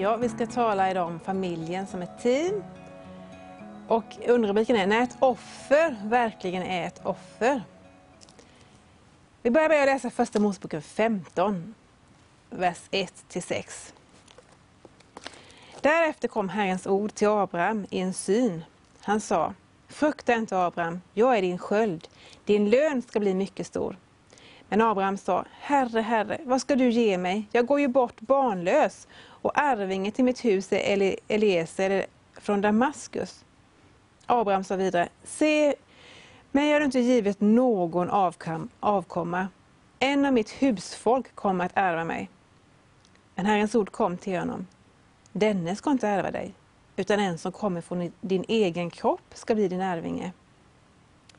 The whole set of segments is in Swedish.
Ja, vi ska tala idag om familjen som ett team. Och underrubriken är När ett offer verkligen är ett offer. Vi börjar med att läsa första Moseboken 15, vers 1-6. Därefter kom Herrens ord till Abraham i en syn. Han sa, Frukta inte Abraham, jag är din sköld, din lön ska bli mycket stor. Men Abraham sa, Herre, Herre, vad ska du ge mig? Jag går ju bort barnlös och arvinge till mitt hus är Eliezer från Damaskus. Abraham sa vidare, se, mig har du inte givit någon avkomma. En av mitt husfolk kommer att ärva mig. Men Herrens ord kom till honom. Denne ska inte ärva dig, utan en som kommer från din egen kropp ska bli din arvinge.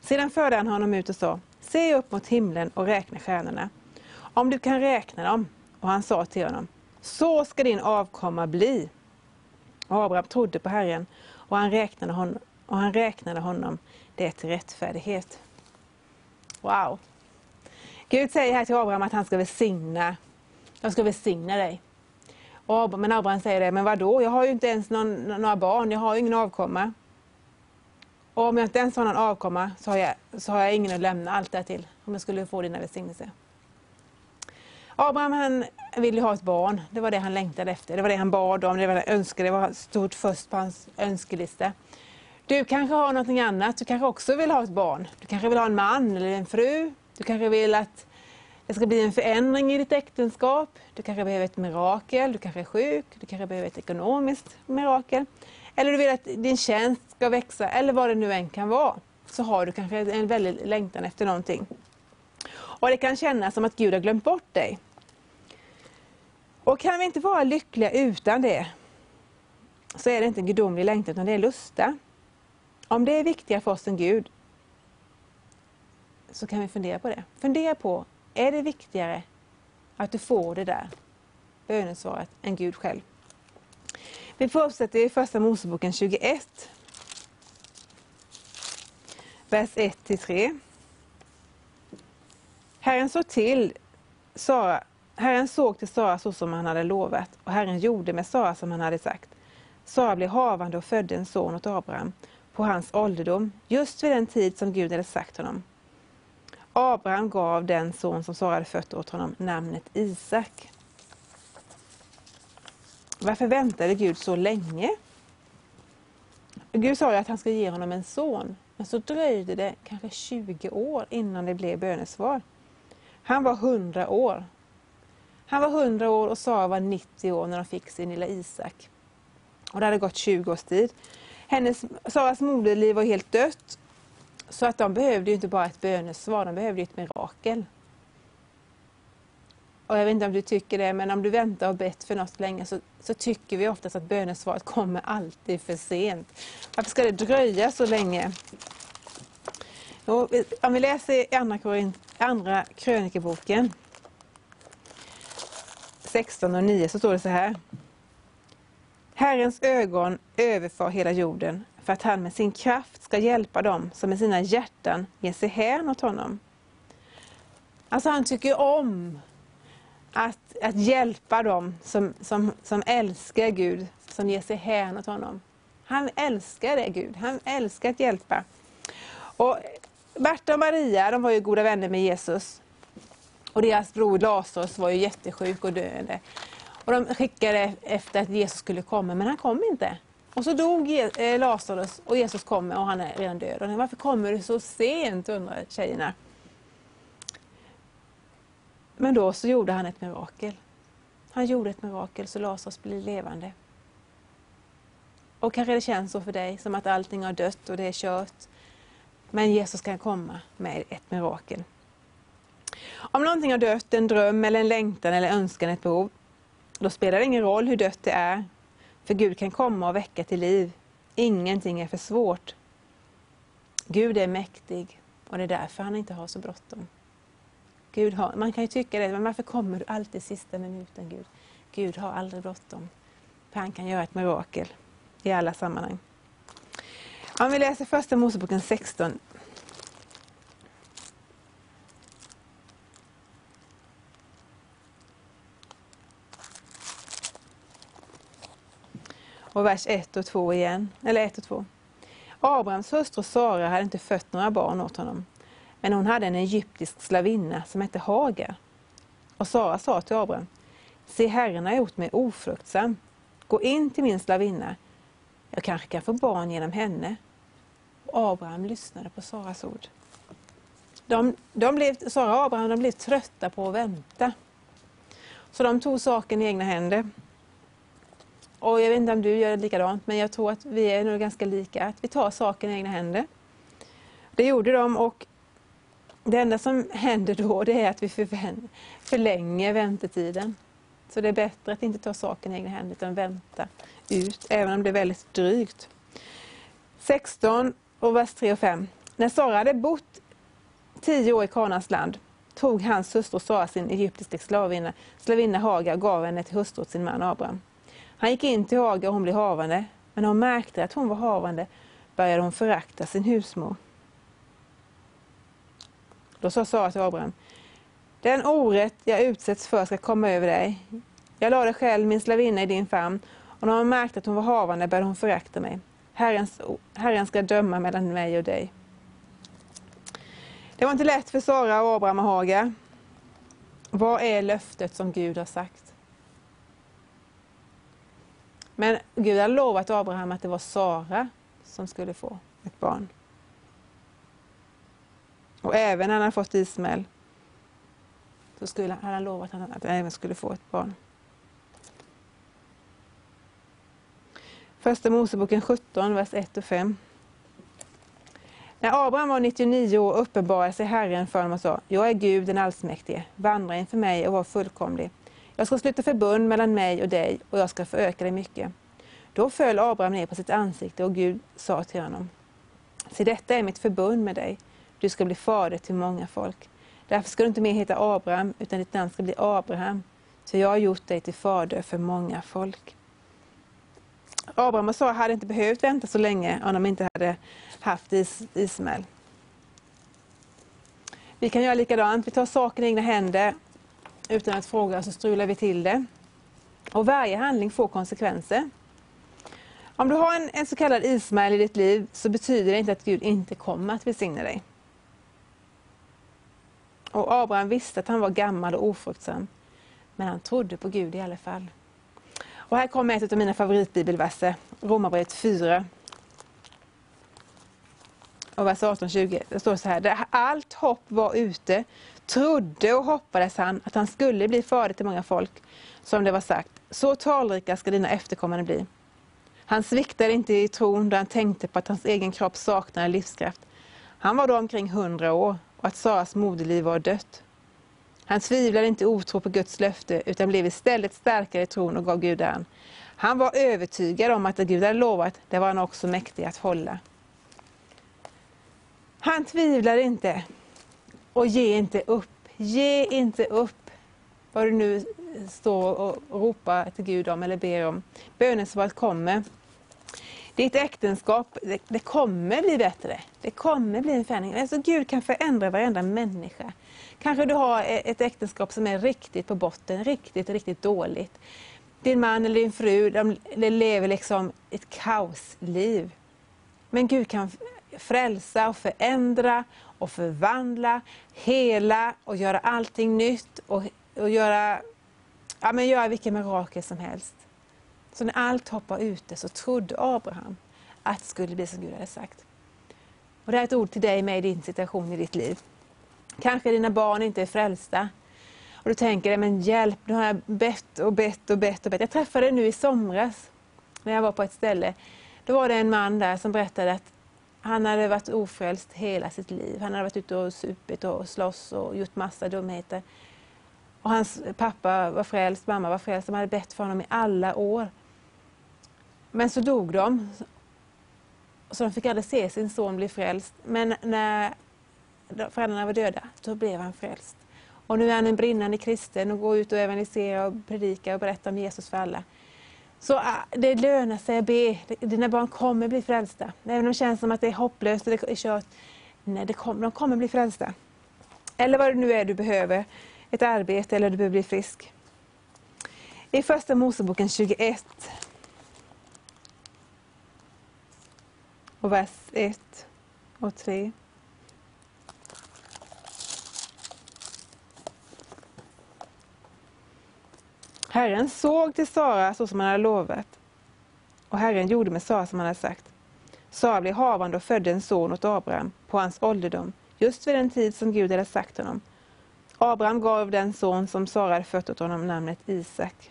Sedan förde han honom ut och sa, se upp mot himlen och räkna stjärnorna, om du kan räkna dem. Och han sa till honom, så ska din avkomma bli. Och Abraham trodde på Herren och han räknade honom, och han räknade honom det till rättfärdighet. Wow! Gud säger här till Abraham att han ska välsigna, jag ska välsigna dig. Men Abraham säger det, men vadå? Jag har ju inte ens någon, några barn, jag har ju ingen avkomma. Och om jag inte ens har någon avkomma så har jag, så har jag ingen att lämna allt det till, om jag skulle få dina välsignelser. Abraham han ville ha ett barn, det var det han längtade efter, det var det han bad om, det var det han önskade, det var stort först på hans önskelista. Du kanske har någonting annat, du kanske också vill ha ett barn. Du kanske vill ha en man eller en fru. Du kanske vill att det ska bli en förändring i ditt äktenskap. Du kanske behöver ett mirakel, du kanske är sjuk, du kanske behöver ett ekonomiskt mirakel. Eller du vill att din tjänst ska växa, eller vad det nu än kan vara. Så har du kanske en väldig längtan efter någonting. Och det kan kännas som att Gud har glömt bort dig. Och kan vi inte vara lyckliga utan det, så är det inte en gudomlig längtan, utan det är lusta. Om det är viktigare för oss än Gud, så kan vi fundera på det. Fundera på, är det viktigare att du får det där bönesvaret än Gud själv? Vi fortsätter i Första Moseboken 21, vers 1-3. Herren såg till Sara, Herren såg till Sara så som han hade lovat och Herren gjorde med Sara som han hade sagt. Sara blev havande och födde en son åt Abraham på hans ålderdom, just vid den tid som Gud hade sagt honom. Abraham gav den son som Sara hade fött åt honom namnet Isak. Varför väntade Gud så länge? Gud sa ju att han skulle ge honom en son, men så dröjde det kanske 20 år innan det blev bönesvar. Han var 100 år. Han var 100 år och Sara var 90 år när de fick sin lilla Isak. Och det hade gått 20 års tid. Hennes, Saras moderliv var helt dött. Så att de behövde ju inte bara ett bönesvar, de behövde ett mirakel. Och jag vet inte om du tycker det, men om du väntar och bett för något länge så, så tycker vi oftast att bönesvaret kommer alltid för sent. Varför ska det dröja så länge? Och om vi läser i Andra, andra krönikeboken 16 och 9 så står det så här. Herrens ögon överfar hela jorden för att han med sin kraft ska hjälpa dem som med sina hjärtan ger sig hän åt honom. Alltså han tycker om att, att hjälpa dem som, som, som älskar Gud, som ger sig hän åt honom. Han älskar det Gud, han älskar att hjälpa. Och Berta och Maria de var ju goda vänner med Jesus. Och deras bror Lazarus var ju jättesjuk och döende. Och de skickade efter att Jesus skulle komma, men han kom inte. Och så dog eh, Lazarus och Jesus kommer och han är redan död. Och varför kommer du så sent, undrar tjejerna. Men då så gjorde han ett mirakel. Han gjorde ett mirakel så Lazarus blir levande. Och kanske det känns så för dig, som att allting har dött och det är kört. Men Jesus kan komma med ett mirakel. Om någonting har dött, en dröm eller en längtan eller önskan, ett behov, då spelar det ingen roll hur dött det är, för Gud kan komma och väcka till liv. Ingenting är för svårt. Gud är mäktig och det är därför han inte har så bråttom. Gud har, man kan ju tycka det, men varför kommer du alltid sista minuten Gud? Gud har aldrig bråttom. För han kan göra ett mirakel i alla sammanhang. Om vi läser första Moseboken 16, Och vers 1 och 2 igen, eller 1 och 2. Abrahams hustru Sara hade inte fött några barn åt honom, men hon hade en egyptisk slavinna som hette Hagar. Och Sara sa till Abraham, se Herren har gjort mig ofruktsam. Gå in till min slavinna, jag kanske kan få barn genom henne. Och Abraham lyssnade på Saras ord. De, de blev, Sara och Abraham de blev trötta på att vänta. Så de tog saken i egna händer. Och jag vet inte om du gör likadant, men jag tror att vi är nog ganska lika. Att vi tar saken i egna händer. Det gjorde de och det enda som händer då det är att vi förlänger väntetiden. Så det är bättre att inte ta saken i egna händer utan vänta ut, även om det är väldigt drygt. 16 och vers 3 och 5. När Sara hade bott tio år i Kanans land tog hans hustru Sara sin egyptiska slavinna, slavinna Haga och gav henne till hustru åt sin man Abraham. Han gick in till Hagar och hon blev havande, men när hon märkte att hon var havande började hon förakta sin husmor. Då sa Sara till Abraham, den orätt jag utsätts för ska komma över dig. Jag lade själv min slavinna i din famn och när hon märkte att hon var havande började hon förakta mig. Herren, Herren ska döma mellan mig och dig. Det var inte lätt för Sara och Abraham och Hagar. Vad är löftet som Gud har sagt? Men Gud hade lovat Abraham att det var Sara som skulle få ett barn. Och även när han hade fått Ismael så skulle, hade han lovat att han även skulle få ett barn. Första Moseboken 17, vers 1 och 5. När Abraham var 99 år uppenbarade sig Herren för honom och sa, jag är Gud den allsmäktige, vandra inför mig och var fullkomlig. Jag ska sluta förbund mellan mig och dig och jag ska föröka dig mycket. Då föll Abraham ner på sitt ansikte och Gud sa till honom, se detta är mitt förbund med dig, du ska bli fader till många folk. Därför ska du inte mer heta Abraham, utan ditt namn ska bli Abraham, för jag har gjort dig till fader för många folk. Abraham och Sara hade inte behövt vänta så länge om de inte hade haft is Ismael. Vi kan göra likadant, vi tar saken i egna händer utan att fråga så strular vi till det. Och varje handling får konsekvenser. Om du har en, en så kallad Ismael i ditt liv så betyder det inte att Gud inte kommer att välsigna dig. Och Abraham visste att han var gammal och ofruktsam, men han trodde på Gud i alla fall. Och här kommer ett av mina favoritbibelverser, Romarbrevet 4. Och vers 18-20. Det står så här. Där allt hopp var ute trodde och hoppades han att han skulle bli fader till många folk, som det var sagt. Så talrika ska dina efterkommande bli. Han sviktade inte i tron då han tänkte på att hans egen kropp saknade livskraft. Han var då omkring hundra år och att Saras moderliv var dött. Han tvivlade inte otro på Guds löfte utan blev istället starkare i tron och gav Gud äran. Han var övertygad om att det Gud hade lovat, det var han också mäktig att hålla. Han tvivlade inte och ge inte upp. Ge inte upp vad du nu står och ropar till Gud om eller ber om. Bönesvaret kommer. Ditt äktenskap, det, det, kommer bli bättre. Det kommer bli en förändring. Alltså Gud kan förändra varenda människa. Kanske du har e-, ett äktenskap som är riktigt på botten, riktigt, riktigt dåligt. Din man eller din fru, de lever liksom ett kaosliv. Men Gud kan frälsa och förändra och förvandla, hela och göra allting nytt och, och göra, ja, men göra vilken mirakel som helst. Så när allt hoppar ute så trodde Abraham att det skulle bli som Gud hade sagt. Och det är ett ord till dig med i din situation i ditt liv. Kanske dina barn inte är frälsta. Och du tänker, men hjälp, nu har jag bett och bett och bett och bett. Jag träffade nu i somras, när jag var på ett ställe. Då var det en man där som berättade att han hade varit ofrälst hela sitt liv. Han hade varit ute och supit och slåss och gjort massa dumheter. Och hans pappa var frälst, mamma var frälst. De hade bett för honom i alla år. Men så dog de. Så de fick aldrig se sin son bli frälst. Men när föräldrarna var döda, då blev han frälst. Och nu är han en brinnande kristen och går ut och evangeliserar och predikar och berättar om Jesus för alla. Så äh, det lönar sig att be. Dina barn kommer bli frälsta. Även om det känns som att det är hopplöst och det är kört. Nej, det kommer, de kommer bli frälsta. Eller vad det nu är du behöver. Ett arbete eller du behöver bli frisk. I Första Moseboken 21 och vers 1 och 3. Herren såg till Sara så som han hade lovat, och Herren gjorde med Sara som han hade sagt. Sara blev havande och födde en son åt Abraham på hans ålderdom, just vid den tid som Gud hade sagt honom. Abraham gav den son som Sara hade fött åt honom namnet Isak.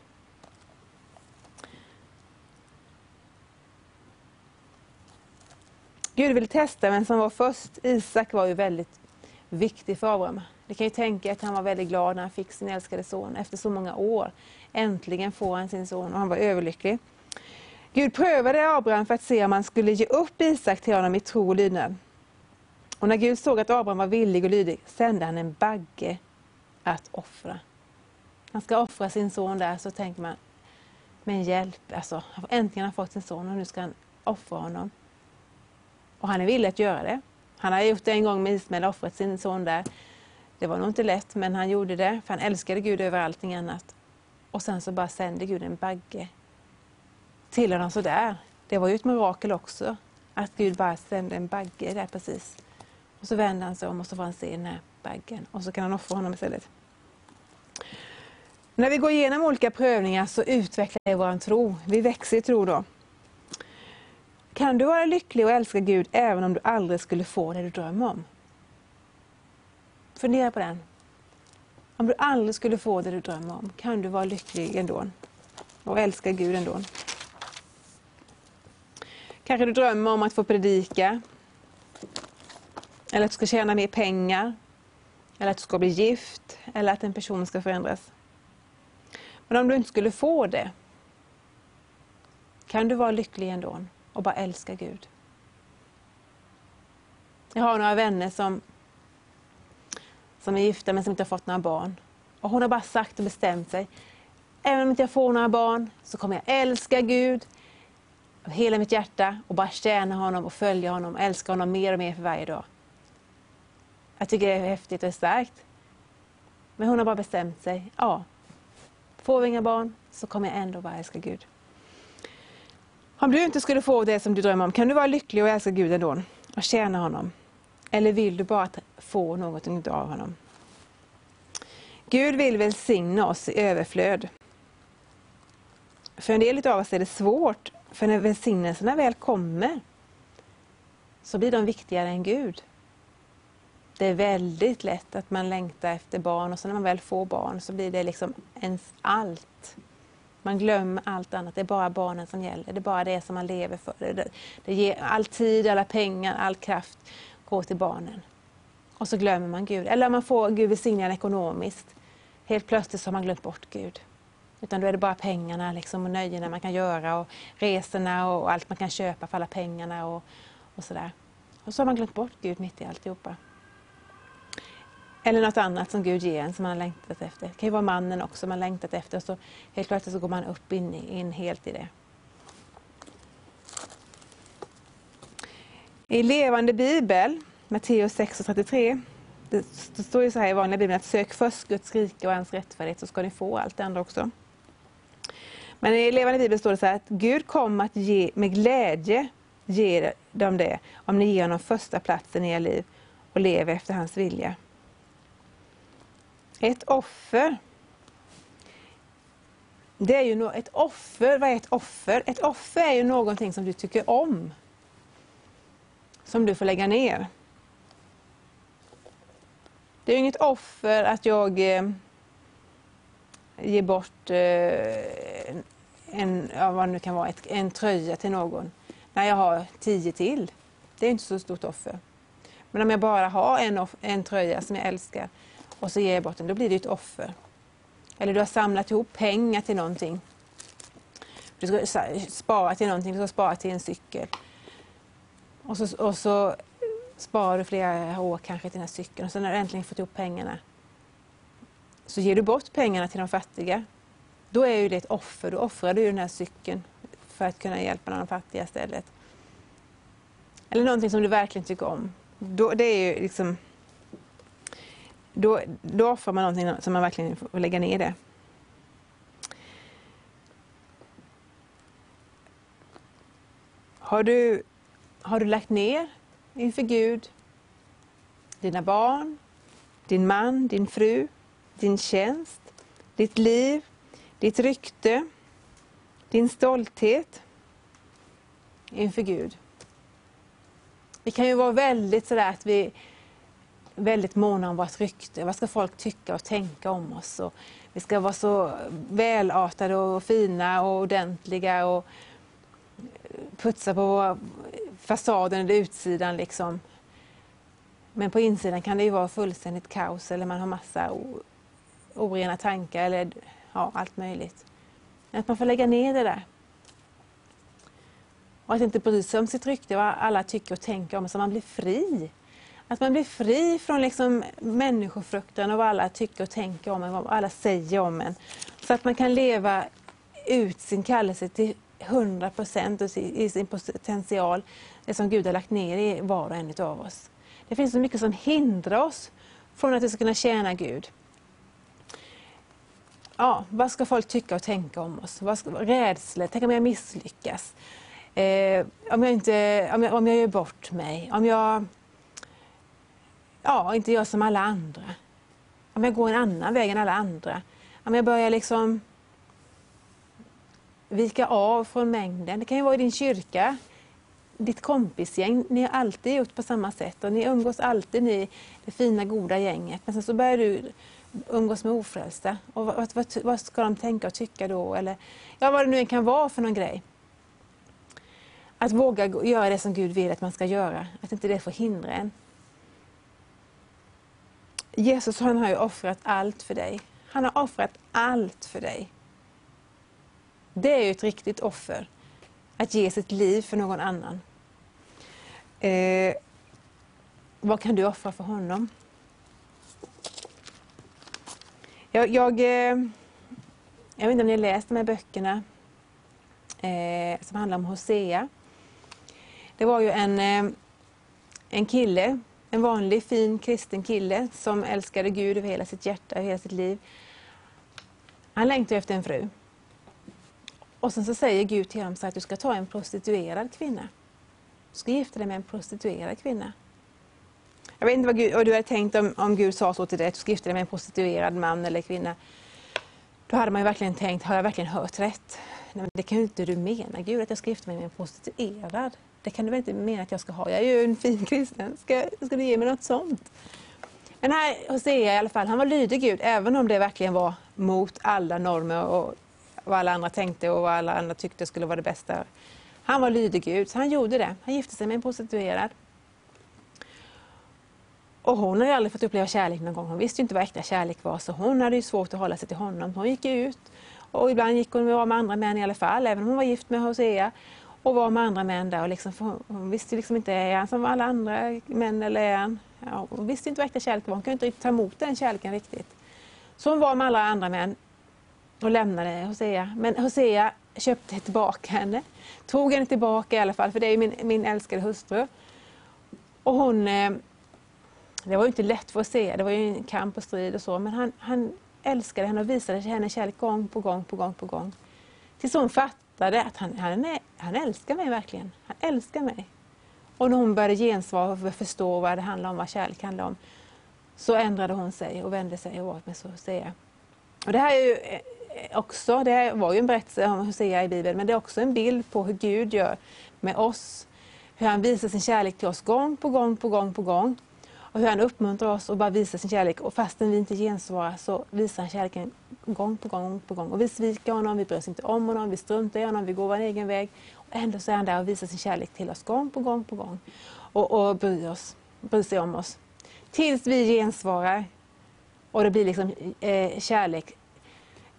Gud vill testa vem som var först. Isak var ju väldigt viktig för Abraham. Ni kan ju tänka att han var väldigt glad när han fick sin älskade son efter så många år. Äntligen får han sin son och han var överlycklig. Gud prövade Abraham för att se om han skulle ge upp Isak till honom i tro och lydnad. Och när Gud såg att Abraham var villig och lydig sände han en bagge att offra. Han ska offra sin son där, så tänker man, men hjälp, alltså, äntligen har han fått sin son och nu ska han offra honom. Och han är villig att göra det. Han har gjort det en gång med Ismael, offrat sin son där. Det var nog inte lätt, men han gjorde det, för han älskade Gud över allting annat. Och sen så bara sände Gud en bagge till honom sådär. Det var ju ett mirakel också, att Gud bara sände en bagge där precis. Och så vänder han sig om och så får han se den här baggen och så kan han offra honom istället. När vi går igenom olika prövningar så utvecklar vi vår tro. Vi växer i tro då. Kan du vara lycklig och älska Gud även om du aldrig skulle få det du drömmer om? Fundera på den. Om du aldrig skulle få det du drömmer om, kan du vara lycklig ändå? Och älska Gud ändå? Kanske du drömmer om att få predika? Eller att du ska tjäna mer pengar? Eller att du ska bli gift? Eller att en person ska förändras? Men om du inte skulle få det, kan du vara lycklig ändå? och bara älska Gud. Jag har några vänner som, som är gifta men som inte har fått några barn. Och Hon har bara sagt och bestämt sig. Även om inte jag får några barn så kommer jag älska Gud av hela mitt hjärta och bara tjäna honom och följa honom och älska honom mer och mer för varje dag. Jag tycker det är häftigt och starkt. Men hon har bara bestämt sig. Ja, får vi inga barn så kommer jag ändå bara älska Gud. Om du inte skulle få det som du drömmer om, kan du vara lycklig och älska Gud ändå och tjäna honom? Eller vill du bara få någonting av honom? Gud vill välsigna oss i överflöd. För en del av oss är det svårt, för när välsignelserna väl kommer så blir de viktigare än Gud. Det är väldigt lätt att man längtar efter barn och sen när man väl får barn så blir det liksom ens allt. Man glömmer allt annat, det är bara barnen som gäller. Det är bara det som man lever för. Det ger all tid, alla pengar, all kraft går till barnen. Och så glömmer man Gud. Eller man får Gud välsigna ekonomiskt. Helt plötsligt så har man glömt bort Gud. Utan då är det bara pengarna liksom, och nöjena man kan göra och resorna och allt man kan köpa för alla pengarna och, och sådär. Och så har man glömt bort Gud mitt i alltihopa. Eller något annat som Gud ger en som man har längtat efter. Det kan ju vara mannen också man längtat efter och så helt plötsligt så går man upp in, in helt i det. I levande bibel, Matteus 6.33, det står ju så här i vanliga bibeln att sök först Guds rike och hans rättfärdighet så ska ni få allt det andra också. Men i levande bibel står det så här att Gud kommer att ge, med glädje ge dem det om ni ger honom första platsen i er liv och lever efter hans vilja. Ett offer. Det är ju ett offer, vad är ett offer? Ett offer är ju någonting som du tycker om. Som du får lägga ner. Det är inget offer att jag eh, ger bort eh, en, ja, vad nu kan vara, en tröja till någon när jag har tio till. Det är inte så stort offer. Men om jag bara har en, en tröja som jag älskar och så ger jag bort den, då blir det ett offer. Eller du har samlat ihop pengar till någonting. Du ska spara till någonting, du ska spara till en cykel. Och så, och så sparar du flera år kanske till den här cykeln och sen när du äntligen fått ihop pengarna så ger du bort pengarna till de fattiga. Då är ju det ett offer, då offrar du den här cykeln för att kunna hjälpa de fattiga istället. Eller någonting som du verkligen tycker om. Då, det är ju liksom då, då offrar man någonting som man verkligen får lägga ner det. Har du, har du lagt ner inför Gud dina barn, din man, din fru, din tjänst, ditt liv, ditt rykte, din stolthet inför Gud. Vi kan ju vara väldigt sådär att vi väldigt måna om vårt rykte. Vad ska folk tycka och tänka om oss? Och vi ska vara så välartade och fina och ordentliga och putsa på våra fasaden eller utsidan. Liksom. Men på insidan kan det ju vara fullständigt kaos eller man har massa orena tankar eller ja, allt möjligt. Att man får lägga ner det där. Och att inte bry sig om sitt rykte, vad alla tycker och tänker om så man blir fri. Att man blir fri från liksom människofruktan och vad alla tycker och tänker om en, vad alla säger om en. Så att man kan leva ut sin kallelse till 100 procent i sin potential, det som Gud har lagt ner i var och en av oss. Det finns så mycket som hindrar oss från att vi ska kunna tjäna Gud. Ja, vad ska folk tycka och tänka om oss? Vad ska, rädslor, tänk om jag misslyckas? Eh, om, jag inte, om, jag, om jag gör bort mig? Om jag ja, inte gör som alla andra? Om jag går en annan väg än alla andra? Om jag börjar liksom vika av från mängden. Det kan ju vara i din kyrka, ditt kompisgäng. Ni har alltid gjort på samma sätt och ni umgås alltid, ni, det fina goda gänget. Men sen så börjar du umgås med ofrälsta. Och vad, vad, vad, ska de tänka och tycka då? Eller ja, vad det nu kan vara för någon grej. Att våga göra det som Gud vill att man ska göra. Att inte det får hindra en. Jesus han har ju offrat allt för dig. Han har offrat allt för dig. Det är ju ett riktigt offer, att ge sitt liv för någon annan. Eh, vad kan du offra för honom? Jag, jag, eh, jag vet inte om ni har läst de här böckerna eh, som handlar om Hosea. Det var ju en, eh, en kille, en vanlig fin kristen kille som älskade Gud över hela sitt hjärta och hela sitt liv. Han längtade efter en fru. Och sen så säger Gud till honom så att du ska ta en prostituerad kvinna. Du ska gifta dig med en prostituerad kvinna. Jag vet inte vad, Gud, vad du hade tänkt om, om Gud sa så till dig, att du ska gifta dig med en prostituerad man eller kvinna. Då hade man ju verkligen tänkt, har jag verkligen hört rätt? Nej, men det kan ju inte du mena Gud, att jag ska gifta mig med en prostituerad. Det kan du väl inte mena att jag ska ha? Jag är ju en fin kristen. Ska, ska du ge mig något sånt? Men här Hosea i alla fall, han var lydig Gud, även om det verkligen var mot alla normer och vad alla andra tänkte och vad alla andra tyckte skulle vara det bästa. Han var lydig Gud, så han gjorde det. Han gifte sig med en prostituerad. Och hon hade aldrig fått uppleva kärlek någon gång. Hon visste inte vad äkta kärlek var, så hon hade ju svårt att hålla sig till honom. Hon gick ut och ibland gick hon med andra män i alla fall, även om hon var gift med Hosea och var med andra män där. Och liksom, hon visste liksom inte, är han som alla andra män eller är han... Ja, hon visste inte vad äkta kärlek var, hon kunde inte ta emot den kärleken riktigt. Så hon var med alla andra män och lämnade Hosea. Men Hosea köpte tillbaka henne, tog henne tillbaka i alla fall, för det är min, min älskade hustru. Och hon, eh, det var ju inte lätt för Hosea, det var ju en kamp och strid och så, men han, han älskade henne och visade henne kärlek gång på gång på gång på gång. Tills hon fattade att han, han, han älskar mig verkligen. Han älskar mig. Och när hon började gensvara och förstå vad det handlade om, vad kärlek handlade om, så ändrade hon sig och vände sig och Så att Hosea. Och det här är ju eh, också, det var ju en berättelse om Hosea i Bibeln, men det är också en bild på hur Gud gör med oss. Hur han visar sin kärlek till oss gång på gång på gång på gång. Och hur han uppmuntrar oss och bara visar sin kärlek. Och fastän vi inte gensvarar så visar han kärleken gång på gång på gång. Och vi sviker honom, vi bryr oss inte om honom, vi struntar i honom, vi går vår egen väg. Och ändå så är han där och visar sin kärlek till oss gång på gång på gång. Och, och bryr, oss, bryr sig om oss. Tills vi gensvarar. Och det blir liksom eh, kärlek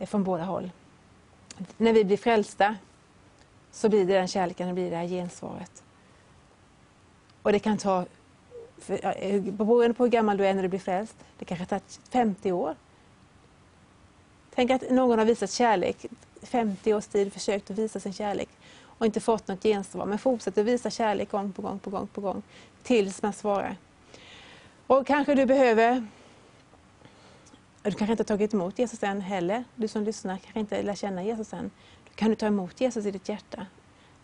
Eh, från båda håll. När vi blir frälsta så blir det den kärleken, det blir det här gensvaret. Och det kan ta, eh, beroende på hur gammal du är när du blir frälst, det kanske tar 50 år. Tänk att någon har visat kärlek, 50 års tid försökt att visa sin kärlek och inte fått något gensvar, men fortsätter visa kärlek gång på gång på gång på gång tills man svarar. Och kanske du behöver du kanske inte har tagit emot Jesus än heller. Du som lyssnar kanske inte lär känna Jesus än. Då kan du ta emot Jesus i ditt hjärta.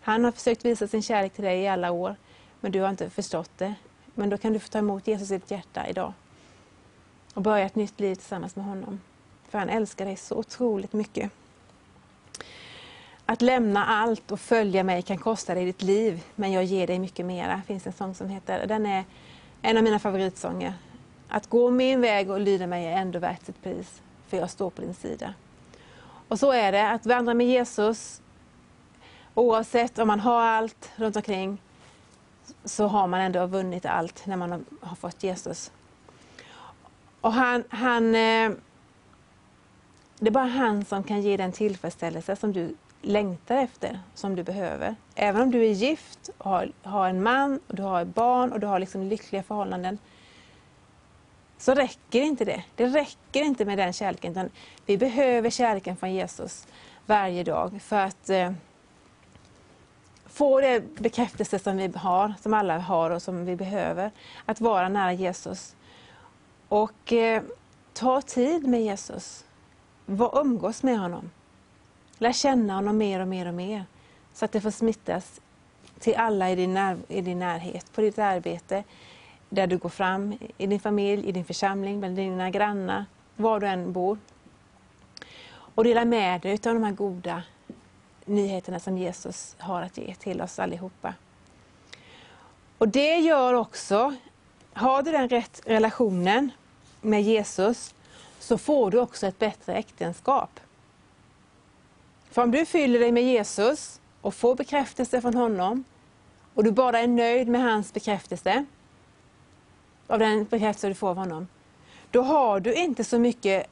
Han har försökt visa sin kärlek till dig i alla år. men du har inte förstått det. Men då kan du få ta emot Jesus i ditt hjärta idag och börja ett nytt liv tillsammans med honom. För han älskar dig så otroligt mycket. Att lämna allt och följa mig kan kosta dig ditt liv, men jag ger dig mycket mera. Det finns en sång som heter, den är en av mina favoritsånger. Att gå min väg och lyda mig är ändå värt sitt pris, för jag står på din sida. Och så är det, att vandra med Jesus, oavsett om man har allt runt omkring, så har man ändå vunnit allt när man har fått Jesus. Och han, han, eh, det är bara han som kan ge den tillfredsställelse som du längtar efter, som du behöver. Även om du är gift, har, har en man, och du har barn och du har liksom lyckliga förhållanden, så räcker inte det. Det räcker inte med den kärleken. Utan vi behöver kärleken från Jesus varje dag för att eh, få det bekräftelse som vi har, som alla har och som vi behöver. Att vara nära Jesus. Och eh, ta tid med Jesus. Var, umgås med honom. Lär känna honom mer och mer och mer. Så att det får smittas till alla i din, när, i din närhet, på ditt arbete, där du går fram, i din familj, i din församling, bland dina grannar, var du än bor. Och dela med dig av de här goda nyheterna som Jesus har att ge till oss allihopa. Och det gör också, har du den rätt relationen med Jesus, så får du också ett bättre äktenskap. För om du fyller dig med Jesus och får bekräftelse från honom, och du bara är nöjd med hans bekräftelse, av den bekräftelse du får av honom, då har du inte så mycket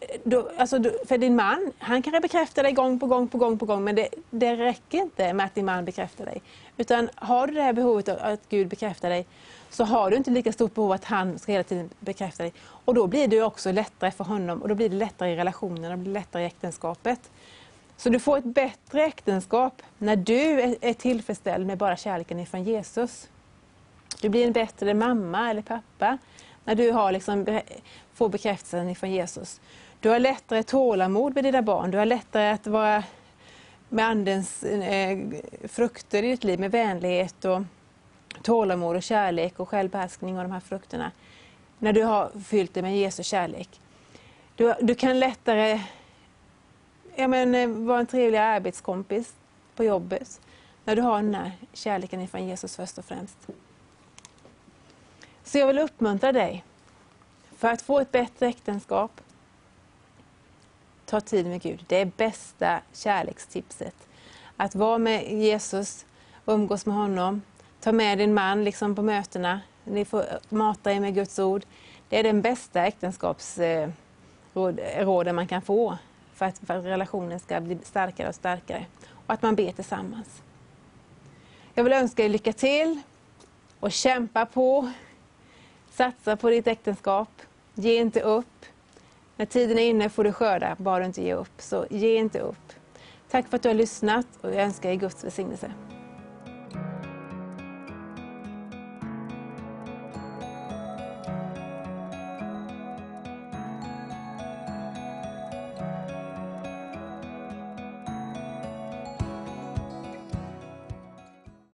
eh, då, alltså, för din man, han kan bekräfta dig gång på gång på gång på gång, men det, det räcker inte med att din man bekräftar dig. Utan har du det här behovet av att Gud bekräftar dig, så har du inte lika stort behov att han ska hela tiden bekräfta dig. Och då blir det också lättare för honom och då blir det lättare i relationen, och blir lättare i äktenskapet. Så du får ett bättre äktenskap när du är tillfredsställd med bara kärleken ifrån Jesus. Du blir en bättre mamma eller pappa när du har liksom, får bekräftelsen ifrån Jesus. Du har lättare tålamod med dina barn, du har lättare att vara med Andens eh, frukter i ditt liv, med vänlighet och tålamod och kärlek och självbehärskning och de här frukterna. När du har fyllt det med Jesu kärlek. Du, du kan lättare ja, men, eh, vara en trevlig arbetskompis på jobbet när du har den här kärleken ifrån Jesus först och främst. Så jag vill uppmuntra dig för att få ett bättre äktenskap. Ta tid med Gud. Det är bästa kärlekstipset. Att vara med Jesus, umgås med honom, ta med din man liksom på mötena. Ni får mata er med Guds ord. Det är den bästa äktenskapsråden man kan få för att, för att relationen ska bli starkare och starkare. Och att man ber tillsammans. Jag vill önska er lycka till och kämpa på. Satsa på ditt äktenskap. Ge inte upp. När tiden är inne får du skörda, bara du inte ge upp. Så ge inte upp. Tack för att du har lyssnat och jag önskar er Guds välsignelse.